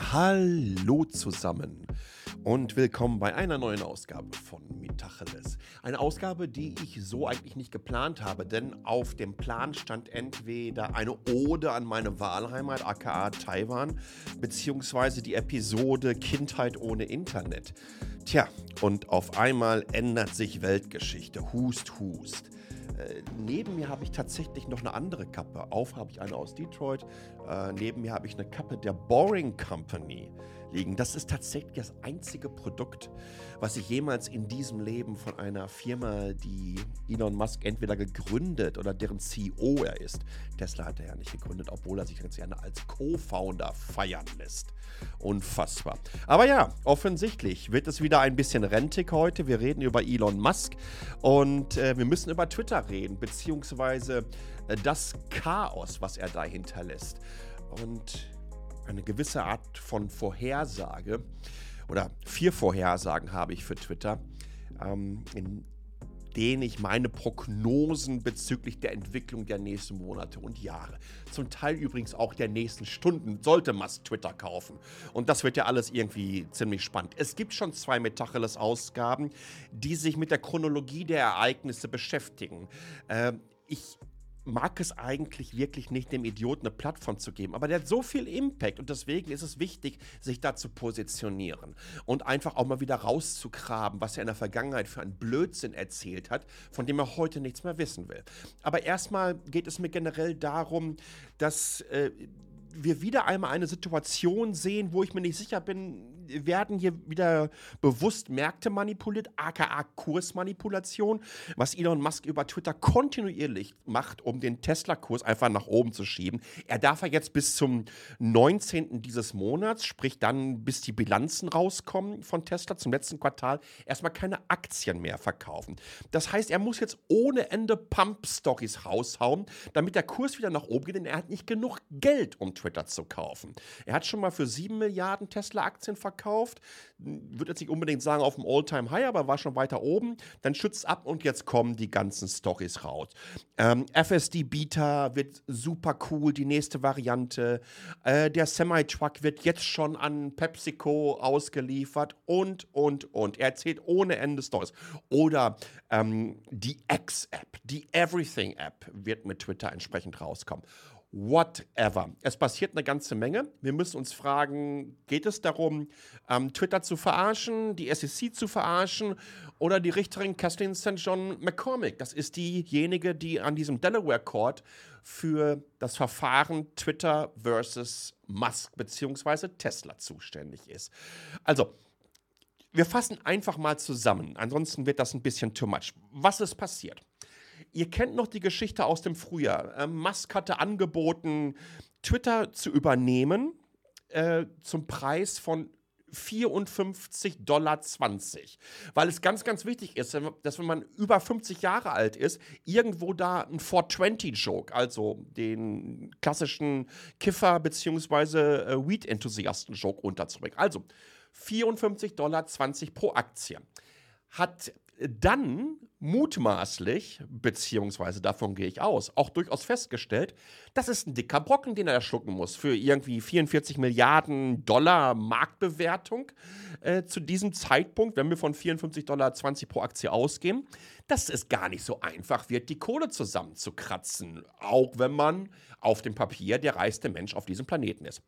Hallo zusammen und willkommen bei einer neuen Ausgabe von Mitacheles. Eine Ausgabe, die ich so eigentlich nicht geplant habe, denn auf dem Plan stand entweder eine Ode an meine Wahlheimat, aka Taiwan, beziehungsweise die Episode Kindheit ohne Internet. Tja, und auf einmal ändert sich Weltgeschichte. Hust, hust. Äh, neben mir habe ich tatsächlich noch eine andere Kappe. Auf habe ich eine aus Detroit. Äh, neben mir habe ich eine Kappe der Boring Company liegen. Das ist tatsächlich das einzige Produkt, was ich jemals in diesem Leben von einer Firma, die Elon Musk entweder gegründet oder deren CEO er ist. Tesla hat er ja nicht gegründet, obwohl er sich ganz gerne als Co-Founder feiern lässt. Unfassbar. Aber ja, offensichtlich wird es wieder ein bisschen rentig heute. Wir reden über Elon Musk und äh, wir müssen über Twitter reden, beziehungsweise äh, das Chaos, was er da hinterlässt. Und eine gewisse Art von Vorhersage oder vier Vorhersagen habe ich für Twitter, ähm, in denen ich meine Prognosen bezüglich der Entwicklung der nächsten Monate und Jahre, zum Teil übrigens auch der nächsten Stunden, sollte man Twitter kaufen. Und das wird ja alles irgendwie ziemlich spannend. Es gibt schon zwei Metacheles-Ausgaben, die sich mit der Chronologie der Ereignisse beschäftigen. Äh, ich mag es eigentlich wirklich nicht, dem Idioten eine Plattform zu geben. Aber der hat so viel Impact und deswegen ist es wichtig, sich da zu positionieren und einfach auch mal wieder rauszugraben, was er in der Vergangenheit für einen Blödsinn erzählt hat, von dem er heute nichts mehr wissen will. Aber erstmal geht es mir generell darum, dass äh, wir wieder einmal eine Situation sehen, wo ich mir nicht sicher bin, werden hier wieder bewusst Märkte manipuliert, aka Kursmanipulation, was Elon Musk über Twitter kontinuierlich macht, um den Tesla-Kurs einfach nach oben zu schieben. Er darf ja jetzt bis zum 19. dieses Monats, sprich dann bis die Bilanzen rauskommen von Tesla zum letzten Quartal, erstmal keine Aktien mehr verkaufen. Das heißt, er muss jetzt ohne Ende Pump-Stories raushauen, damit der Kurs wieder nach oben geht, denn er hat nicht genug Geld, um Twitter zu kaufen. Er hat schon mal für 7 Milliarden Tesla-Aktien verkauft. Würde jetzt nicht unbedingt sagen auf dem All-Time-High, aber war schon weiter oben. Dann schützt ab und jetzt kommen die ganzen Stories raus. Ähm, FSD Beta wird super cool, die nächste Variante. Äh, der Semi-Truck wird jetzt schon an PepsiCo ausgeliefert und, und, und. Er erzählt ohne Ende Stories. Oder ähm, die X-App, die Everything-App wird mit Twitter entsprechend rauskommen whatever. Es passiert eine ganze Menge. Wir müssen uns fragen, geht es darum, ähm, Twitter zu verarschen, die SEC zu verarschen oder die Richterin Kathleen St. John McCormick? Das ist diejenige, die an diesem Delaware Court für das Verfahren Twitter versus Musk bzw. Tesla zuständig ist. Also, wir fassen einfach mal zusammen. Ansonsten wird das ein bisschen too much. Was ist passiert? Ihr kennt noch die Geschichte aus dem Frühjahr. Ähm, Musk hatte angeboten, Twitter zu übernehmen äh, zum Preis von 54,20 Dollar. Weil es ganz, ganz wichtig ist, dass wenn man über 50 Jahre alt ist, irgendwo da ein 420-Joke, also den klassischen Kiffer- bzw. Äh, Weed-Enthusiasten-Joke unterzubringen. Also 54,20 Dollar pro Aktie. Hat dann mutmaßlich, beziehungsweise davon gehe ich aus, auch durchaus festgestellt, das ist ein dicker Brocken, den er schlucken muss für irgendwie 44 Milliarden Dollar Marktbewertung äh, zu diesem Zeitpunkt, wenn wir von 54,20 Dollar pro Aktie ausgehen, dass es gar nicht so einfach wird, die Kohle zusammenzukratzen, auch wenn man auf dem Papier der reichste Mensch auf diesem Planeten ist.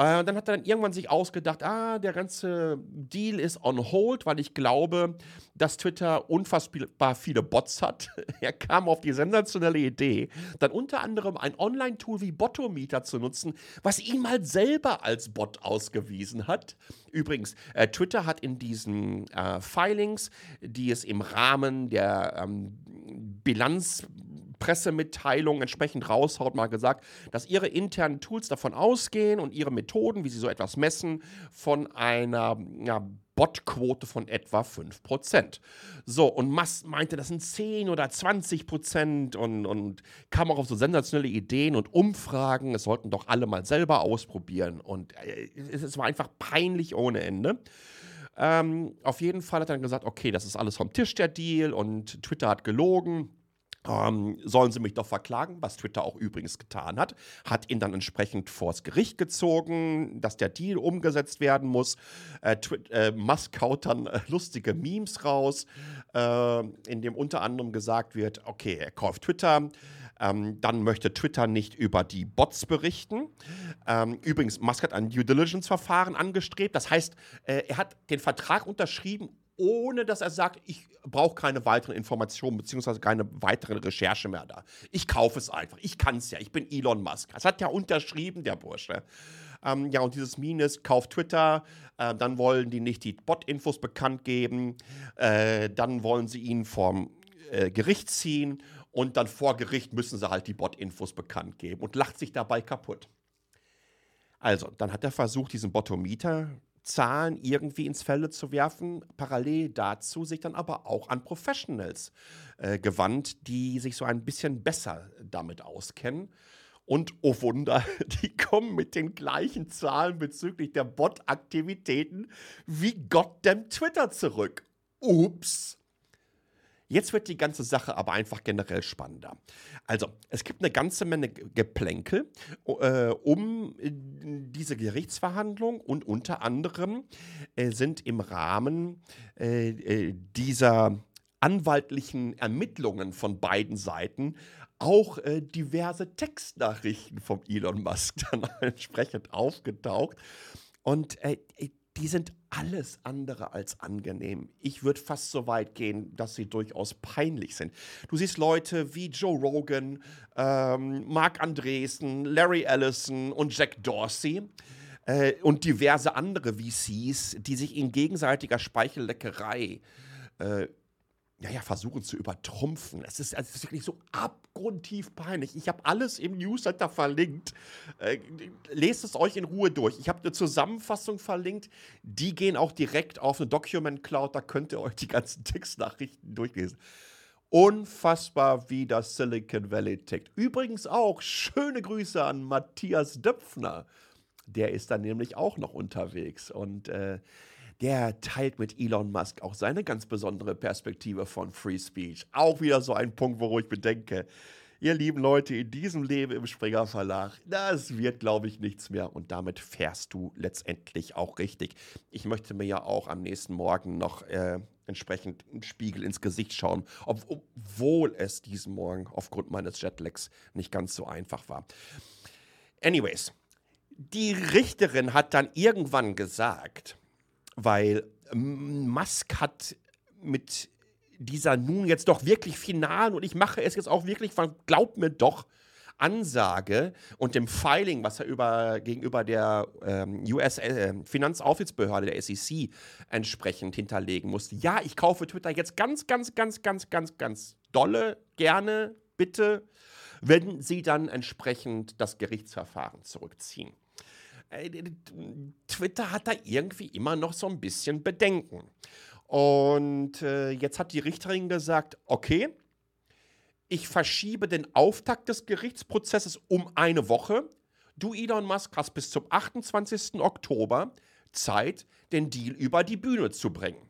Äh, dann hat er dann irgendwann sich ausgedacht, ah, der ganze Deal ist on hold, weil ich glaube, dass Twitter unfassbar viele Bots hat. er kam auf die sensationelle Idee, dann unter anderem ein Online-Tool wie Bottometer zu nutzen, was ihn mal selber als Bot ausgewiesen hat. Übrigens, äh, Twitter hat in diesen äh, Filings, die es im Rahmen der ähm, Bilanz Pressemitteilung entsprechend raushaut, mal gesagt, dass ihre internen Tools davon ausgehen und ihre Methoden, wie sie so etwas messen, von einer ja, Botquote von etwa 5%. So, und Musk meinte, das sind 10 oder 20% und, und kam auch auf so sensationelle Ideen und Umfragen, es sollten doch alle mal selber ausprobieren. Und äh, es war einfach peinlich ohne Ende. Ähm, auf jeden Fall hat er dann gesagt, okay, das ist alles vom Tisch, der Deal, und Twitter hat gelogen ähm, sollen sie mich doch verklagen, was Twitter auch übrigens getan hat, hat ihn dann entsprechend vors Gericht gezogen, dass der Deal umgesetzt werden muss. Äh, äh, Musk haut dann äh, lustige Memes raus, äh, in dem unter anderem gesagt wird, okay, er kauft Twitter, ähm, dann möchte Twitter nicht über die Bots berichten. Ähm, übrigens, Musk hat ein Due Diligence-Verfahren angestrebt. Das heißt, äh, er hat den Vertrag unterschrieben, ohne dass er sagt, ich brauche keine weiteren Informationen beziehungsweise keine weiteren Recherche mehr da. Ich kaufe es einfach. Ich kann es ja. Ich bin Elon Musk. Das hat ja unterschrieben, der Bursche. Ähm, ja, und dieses Minus kauft Twitter, äh, dann wollen die nicht die Bot-Infos bekannt geben, äh, dann wollen sie ihn vom äh, Gericht ziehen und dann vor Gericht müssen sie halt die Bot-Infos bekannt geben und lacht sich dabei kaputt. Also, dann hat er versucht, diesen Botometer Zahlen irgendwie ins Felde zu werfen. Parallel dazu sich dann aber auch an Professionals äh, gewandt, die sich so ein bisschen besser damit auskennen. Und oh Wunder, die kommen mit den gleichen Zahlen bezüglich der Bot-Aktivitäten wie Goddamn Twitter zurück. Ups. Jetzt wird die ganze Sache aber einfach generell spannender. Also, es gibt eine ganze Menge Geplänkel äh, um äh, diese Gerichtsverhandlung und unter anderem äh, sind im Rahmen äh, äh, dieser anwaltlichen Ermittlungen von beiden Seiten auch äh, diverse Textnachrichten von Elon Musk dann entsprechend aufgetaucht. Und äh, die sind alles andere als angenehm. Ich würde fast so weit gehen, dass sie durchaus peinlich sind. Du siehst Leute wie Joe Rogan, ähm, Mark Andresen, Larry Ellison und Jack Dorsey äh, und diverse andere VCs, die sich in gegenseitiger Speichelleckerei äh, ja, ja, versuchen zu übertrumpfen. Es ist, ist wirklich so abgrundtief peinlich. Ich habe alles im Newsletter verlinkt. Äh, lest es euch in Ruhe durch. Ich habe eine Zusammenfassung verlinkt. Die gehen auch direkt auf eine Document Cloud. Da könnt ihr euch die ganzen Textnachrichten durchlesen. Unfassbar, wie das Silicon Valley tickt. Übrigens auch schöne Grüße an Matthias Döpfner. Der ist dann nämlich auch noch unterwegs. Und äh, der teilt mit Elon Musk auch seine ganz besondere Perspektive von Free Speech. Auch wieder so ein Punkt, wo ich bedenke, ihr lieben Leute, in diesem Leben im Springer Verlag, das wird, glaube ich, nichts mehr. Und damit fährst du letztendlich auch richtig. Ich möchte mir ja auch am nächsten Morgen noch äh, entsprechend einen Spiegel ins Gesicht schauen, ob, obwohl es diesen Morgen aufgrund meines Jetlags nicht ganz so einfach war. Anyways, die Richterin hat dann irgendwann gesagt, weil ähm, Musk hat mit dieser nun jetzt doch wirklich finalen und ich mache es jetzt auch wirklich, glaubt mir doch, Ansage und dem Filing, was er über, gegenüber der ähm, US-Finanzaufsichtsbehörde, äh, der SEC, entsprechend hinterlegen musste. Ja, ich kaufe Twitter jetzt ganz, ganz, ganz, ganz, ganz, ganz dolle, gerne, bitte, wenn sie dann entsprechend das Gerichtsverfahren zurückziehen. Äh, Twitter hat da irgendwie immer noch so ein bisschen Bedenken. Und äh, jetzt hat die Richterin gesagt, okay, ich verschiebe den Auftakt des Gerichtsprozesses um eine Woche. Du, Elon Musk, hast bis zum 28. Oktober Zeit, den Deal über die Bühne zu bringen.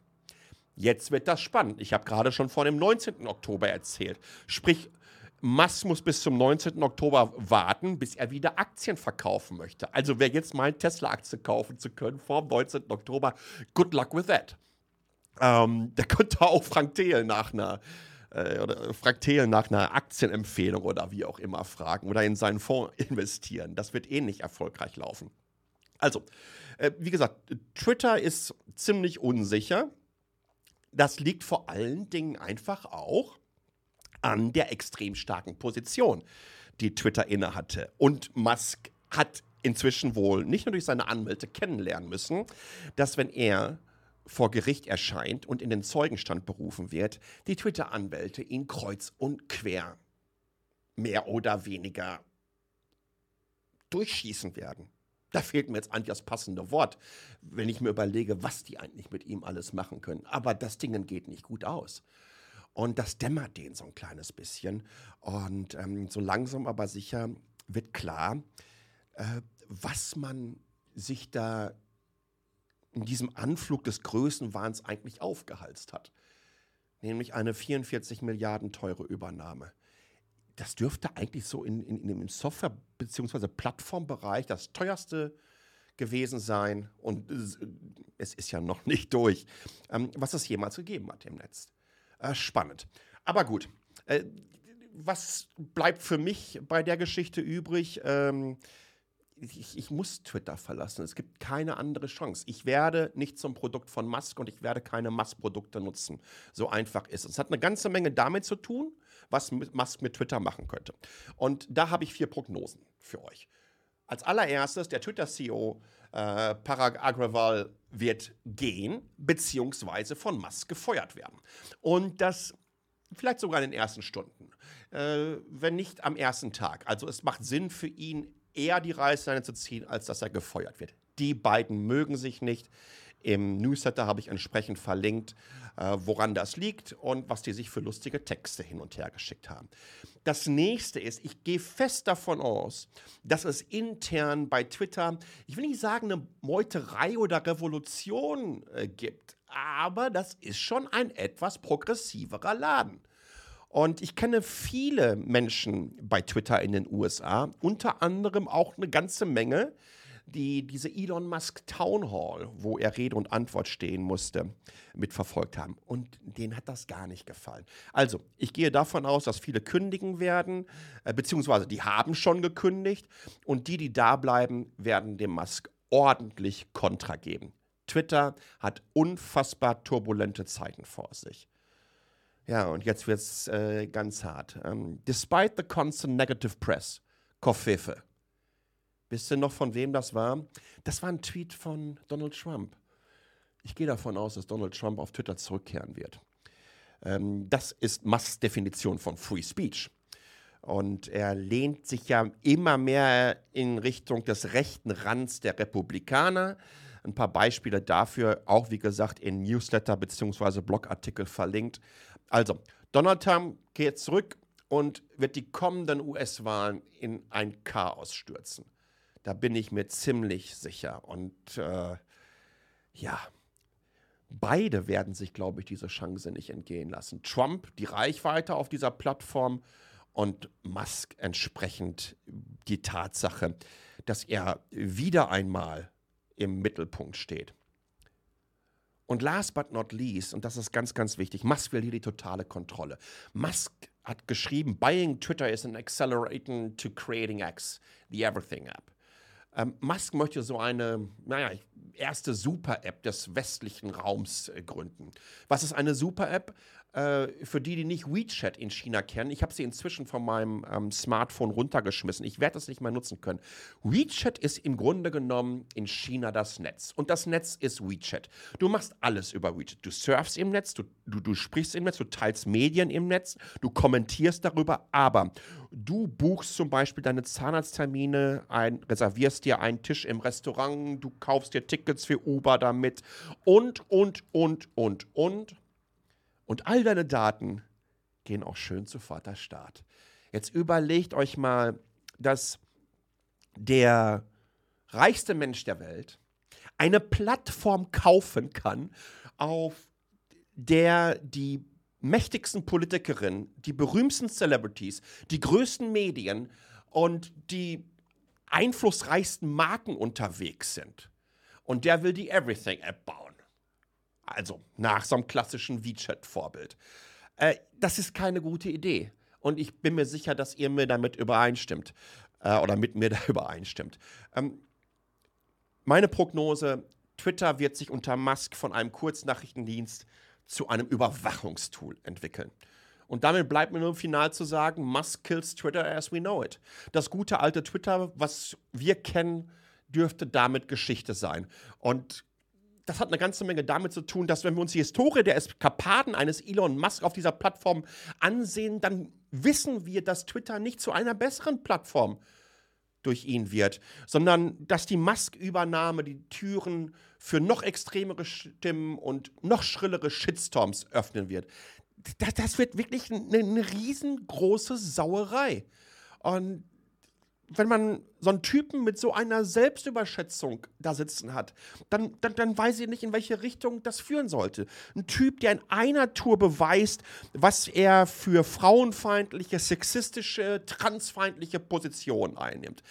Jetzt wird das spannend. Ich habe gerade schon vor dem 19. Oktober erzählt. Sprich, Musk muss bis zum 19. Oktober warten, bis er wieder Aktien verkaufen möchte. Also wer jetzt meint, Tesla-Aktie kaufen zu können vor dem 19. Oktober, good luck with that. Ähm, der könnte auch Frank Thelen nach einer äh, oder Frank Thelen nach einer Aktienempfehlung oder wie auch immer fragen oder in seinen Fonds investieren. Das wird eh nicht erfolgreich laufen. Also, äh, wie gesagt, Twitter ist ziemlich unsicher. Das liegt vor allen Dingen einfach auch an der extrem starken Position, die Twitter innehatte. Und Musk hat inzwischen wohl nicht nur durch seine Anwälte kennenlernen müssen, dass wenn er vor Gericht erscheint und in den Zeugenstand berufen wird, die Twitter-Anwälte ihn kreuz und quer mehr oder weniger durchschießen werden. Da fehlt mir jetzt eigentlich das passende Wort, wenn ich mir überlege, was die eigentlich mit ihm alles machen können. Aber das Ding geht nicht gut aus. Und das dämmert den so ein kleines bisschen. Und ähm, so langsam aber sicher wird klar, äh, was man sich da in diesem Anflug des Größenwahns eigentlich aufgehalst hat. Nämlich eine 44 Milliarden teure Übernahme. das dürfte eigentlich so in, in, in dem Software- bzw. Plattformbereich das teuerste gewesen sein. Und es ist ja noch nicht durch, ähm, was es jemals gegeben hat im Netz. Äh, spannend. Aber gut. Äh, was bleibt für mich bei der Geschichte übrig? Ähm, ich, ich, muss Twitter verlassen. Es gibt keine andere Chance. Ich werde nicht zum Produkt von Musk und ich werde keine Musk-Produkte nutzen. So einfach ist es. Es hat eine ganze Menge damit zu tun, was Musk mit Twitter machen könnte. Und da habe ich vier Prognosen für euch. Als allererstes, der Twitter-CEO äh, Parag Agrawal wird gehen, beziehungsweise von Musk gefeuert werden. Und das vielleicht sogar in den ersten Stunden, äh, wenn nicht am ersten Tag. Also es macht Sinn für ihn, eher die Reißleine zu ziehen, als dass er gefeuert wird. Die beiden mögen sich nicht. Im Newsletter habe ich entsprechend verlinkt, äh, woran das liegt und was die sich für lustige Texte hin und her geschickt haben. Das nächste ist, ich gehe fest davon aus, dass es intern bei Twitter, ich will nicht sagen, eine Meuterei oder Revolution äh, gibt, aber das ist schon ein etwas progressiverer Laden. Und ich kenne viele Menschen bei Twitter in den USA, unter anderem auch eine ganze Menge, die diese Elon Musk Town Hall, wo er Rede und Antwort stehen musste, mitverfolgt haben. Und denen hat das gar nicht gefallen. Also, ich gehe davon aus, dass viele kündigen werden, äh, beziehungsweise die haben schon gekündigt. Und die, die da bleiben, werden dem Musk ordentlich Kontra geben. Twitter hat unfassbar turbulente Zeiten vor sich. Ja, und jetzt wird es äh, ganz hart. Um, ähm, despite the constant negative press, Koffefe. Wisst ihr noch, von wem das war? Das war ein Tweet von Donald Trump. Ich gehe davon aus, dass Donald Trump auf Twitter zurückkehren wird. Ähm, das ist Musks Definition von Free Speech. Und er lehnt sich ja immer mehr in Richtung des rechten Rands der Republikaner. Ein paar Beispiele dafür, auch wie gesagt in Newsletter bzw. Blogartikel verlinkt. Also, Donald Trump geht zurück und wird die kommenden US-Wahlen in ein Chaos stürzen. Da bin ich mir ziemlich sicher. Und äh, ja, beide werden sich, glaube ich, diese Chance nicht entgehen lassen. Trump, die Reichweite auf dieser Plattform und Musk entsprechend die Tatsache, dass er wieder einmal im Mittelpunkt steht. Und last but not least, und das ist ganz, ganz wichtig, Musk will hier die totale Kontrolle. Musk hat geschrieben, Buying Twitter is an accelerating to creating X, the Everything App. Ähm, Musk möchte so eine, naja, erste Super-App des westlichen Raums äh, gründen. Was ist eine Super-App? Äh, für die, die nicht WeChat in China kennen, ich habe sie inzwischen von meinem ähm, Smartphone runtergeschmissen. Ich werde das nicht mehr nutzen können. WeChat ist im Grunde genommen in China das Netz. Und das Netz ist WeChat. Du machst alles über WeChat. Du surfst im Netz, du, du, du sprichst im Netz, du teilst Medien im Netz, du kommentierst darüber, aber du buchst zum Beispiel deine Zahnarzttermine, ein, reservierst dir einen Tisch im Restaurant, du kaufst dir Tickets für Uber damit und, und, und, und, und. Und all deine Daten gehen auch schön zu Vaterstaat. Jetzt überlegt euch mal, dass der reichste Mensch der Welt eine Plattform kaufen kann, auf der die mächtigsten Politikerinnen, die berühmtesten Celebrities, die größten Medien und die einflussreichsten Marken unterwegs sind. Und der will die Everything-App bauen. Also nach so einem klassischen WeChat-Vorbild. Äh, das ist keine gute Idee. Und ich bin mir sicher, dass ihr mir damit übereinstimmt. Äh, oder mit mir da übereinstimmt. Ähm, meine Prognose: Twitter wird sich unter Musk von einem Kurznachrichtendienst zu einem Überwachungstool entwickeln. Und damit bleibt mir nur final zu sagen, Musk kills Twitter as we know it. Das gute alte Twitter, was wir kennen, dürfte damit Geschichte sein. Und das hat eine ganze Menge damit zu tun, dass wenn wir uns die Historie der Eskapaden eines Elon Musk auf dieser Plattform ansehen, dann wissen wir, dass Twitter nicht zu einer besseren Plattform durch ihn wird, sondern dass die Musk-Übernahme die Türen für noch extremere Stimmen und noch schrillere Shitstorms öffnen wird. Das, das wird wirklich eine, eine riesengroße Sauerei. Und wenn man so einen Typen mit so einer Selbstüberschätzung da sitzen hat, dann, dann, dann weiß ich nicht, in welche Richtung das führen sollte. Ein Typ, der in einer Tour beweist, was er für frauenfeindliche, sexistische, transfeindliche Positionen einnimmt.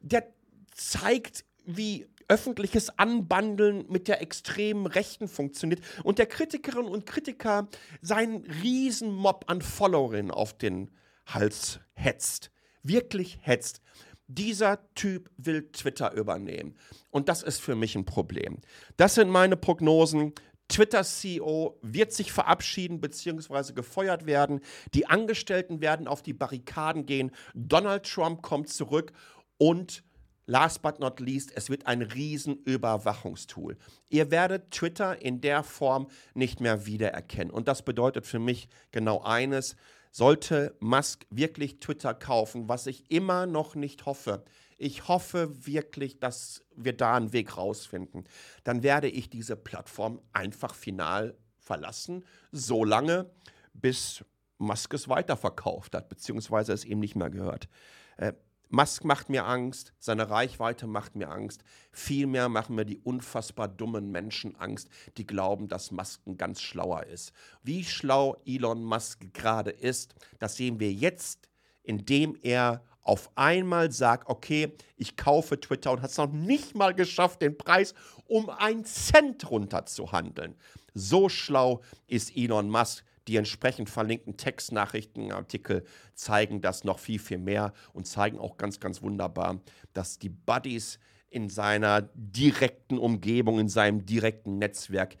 Der zeigt, wie öffentliches Anbandeln mit der extremen Rechten funktioniert und der Kritikerinnen und Kritiker seinen Riesenmob an Followerinnen auf den Hals hetzt. Wirklich hetzt. Dieser Typ will Twitter übernehmen. Und das ist für mich ein Problem. Das sind meine Prognosen. Twitter-CEO wird sich verabschieden bzw. gefeuert werden. Die Angestellten werden auf die Barrikaden gehen. Donald Trump kommt zurück und last but not least, es wird ein Riesenüberwachungstool. Ihr werdet Twitter in der Form nicht mehr wiedererkennen. Und das bedeutet für mich genau eines. Sollte Musk wirklich Twitter kaufen, was ich immer noch nicht hoffe, ich hoffe wirklich, dass wir da einen Weg rausfinden, dann werde ich diese Plattform einfach final verlassen, solange bis Musk es weiterverkauft hat, beziehungsweise es ihm nicht mehr gehört. Äh, Musk macht mir Angst, seine Reichweite macht mir Angst. Vielmehr machen mir die unfassbar dummen Menschen Angst, die glauben, dass Musk ein ganz schlauer ist. Wie schlau Elon Musk gerade ist, das sehen wir jetzt, indem er auf einmal sagt, okay, ich kaufe Twitter und hat es noch nicht mal geschafft, den Preis um einen Cent runter zu handeln. So schlau ist Elon Musk die entsprechend verlinkten Textnachrichtenartikel zeigen das noch viel, viel mehr und zeigen auch ganz, ganz wunderbar, dass die Buddies in seiner direkten Umgebung, in seinem direkten Netzwerk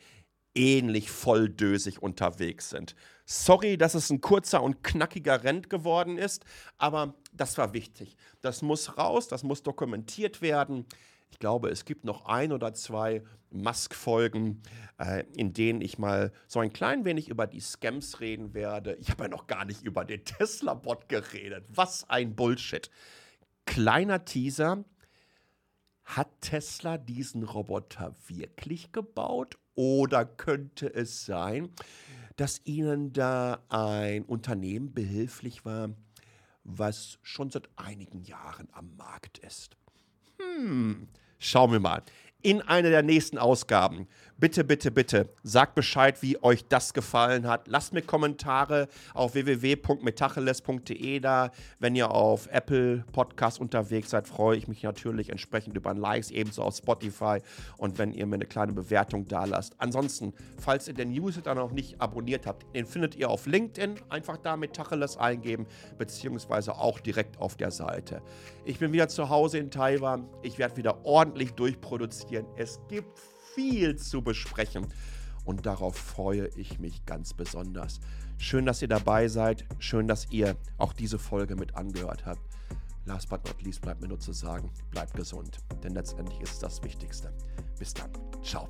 ähnlich volldösig unterwegs sind. Sorry, dass es ein kurzer und knackiger Rent geworden ist, aber das war wichtig. Das muss raus, das muss dokumentiert werden. Ich glaube, es gibt noch ein oder zwei Musk-Folgen, äh, in denen ich mal so ein klein wenig über die Scams reden werde. Ich habe ja noch gar nicht über den Tesla-Bot geredet. Was ein Bullshit. Kleiner Teaser. Hat Tesla diesen Roboter wirklich gebaut? Oder könnte es sein, dass ihnen da ein Unternehmen behilflich war, was schon seit einigen Jahren am Markt ist? Hm, Schauen wir mal. In einer der nächsten Ausgaben bitte, bitte, bitte, sagt Bescheid, wie euch das gefallen hat. Lasst mir Kommentare auf www.metacheles.de da. Wenn ihr auf Apple Podcast unterwegs seid, freue ich mich natürlich entsprechend über ein Likes, ebenso auf Spotify und wenn ihr mir eine kleine Bewertung da lasst. Ansonsten, falls ihr den Newsletter noch nicht abonniert habt, den findet ihr auf LinkedIn. Einfach da Metacheles eingeben, beziehungsweise auch direkt auf der Seite. Ich bin wieder zu Hause in Taiwan. Ich werde wieder ordentlich durchproduzieren. Es gibt viel zu besprechen. Und darauf freue ich mich ganz besonders. Schön, dass ihr dabei seid. Schön, dass ihr auch diese Folge mit angehört habt. Last but not least bleibt mir nur zu sagen, bleibt gesund, denn letztendlich ist das Wichtigste. Bis dann. Ciao.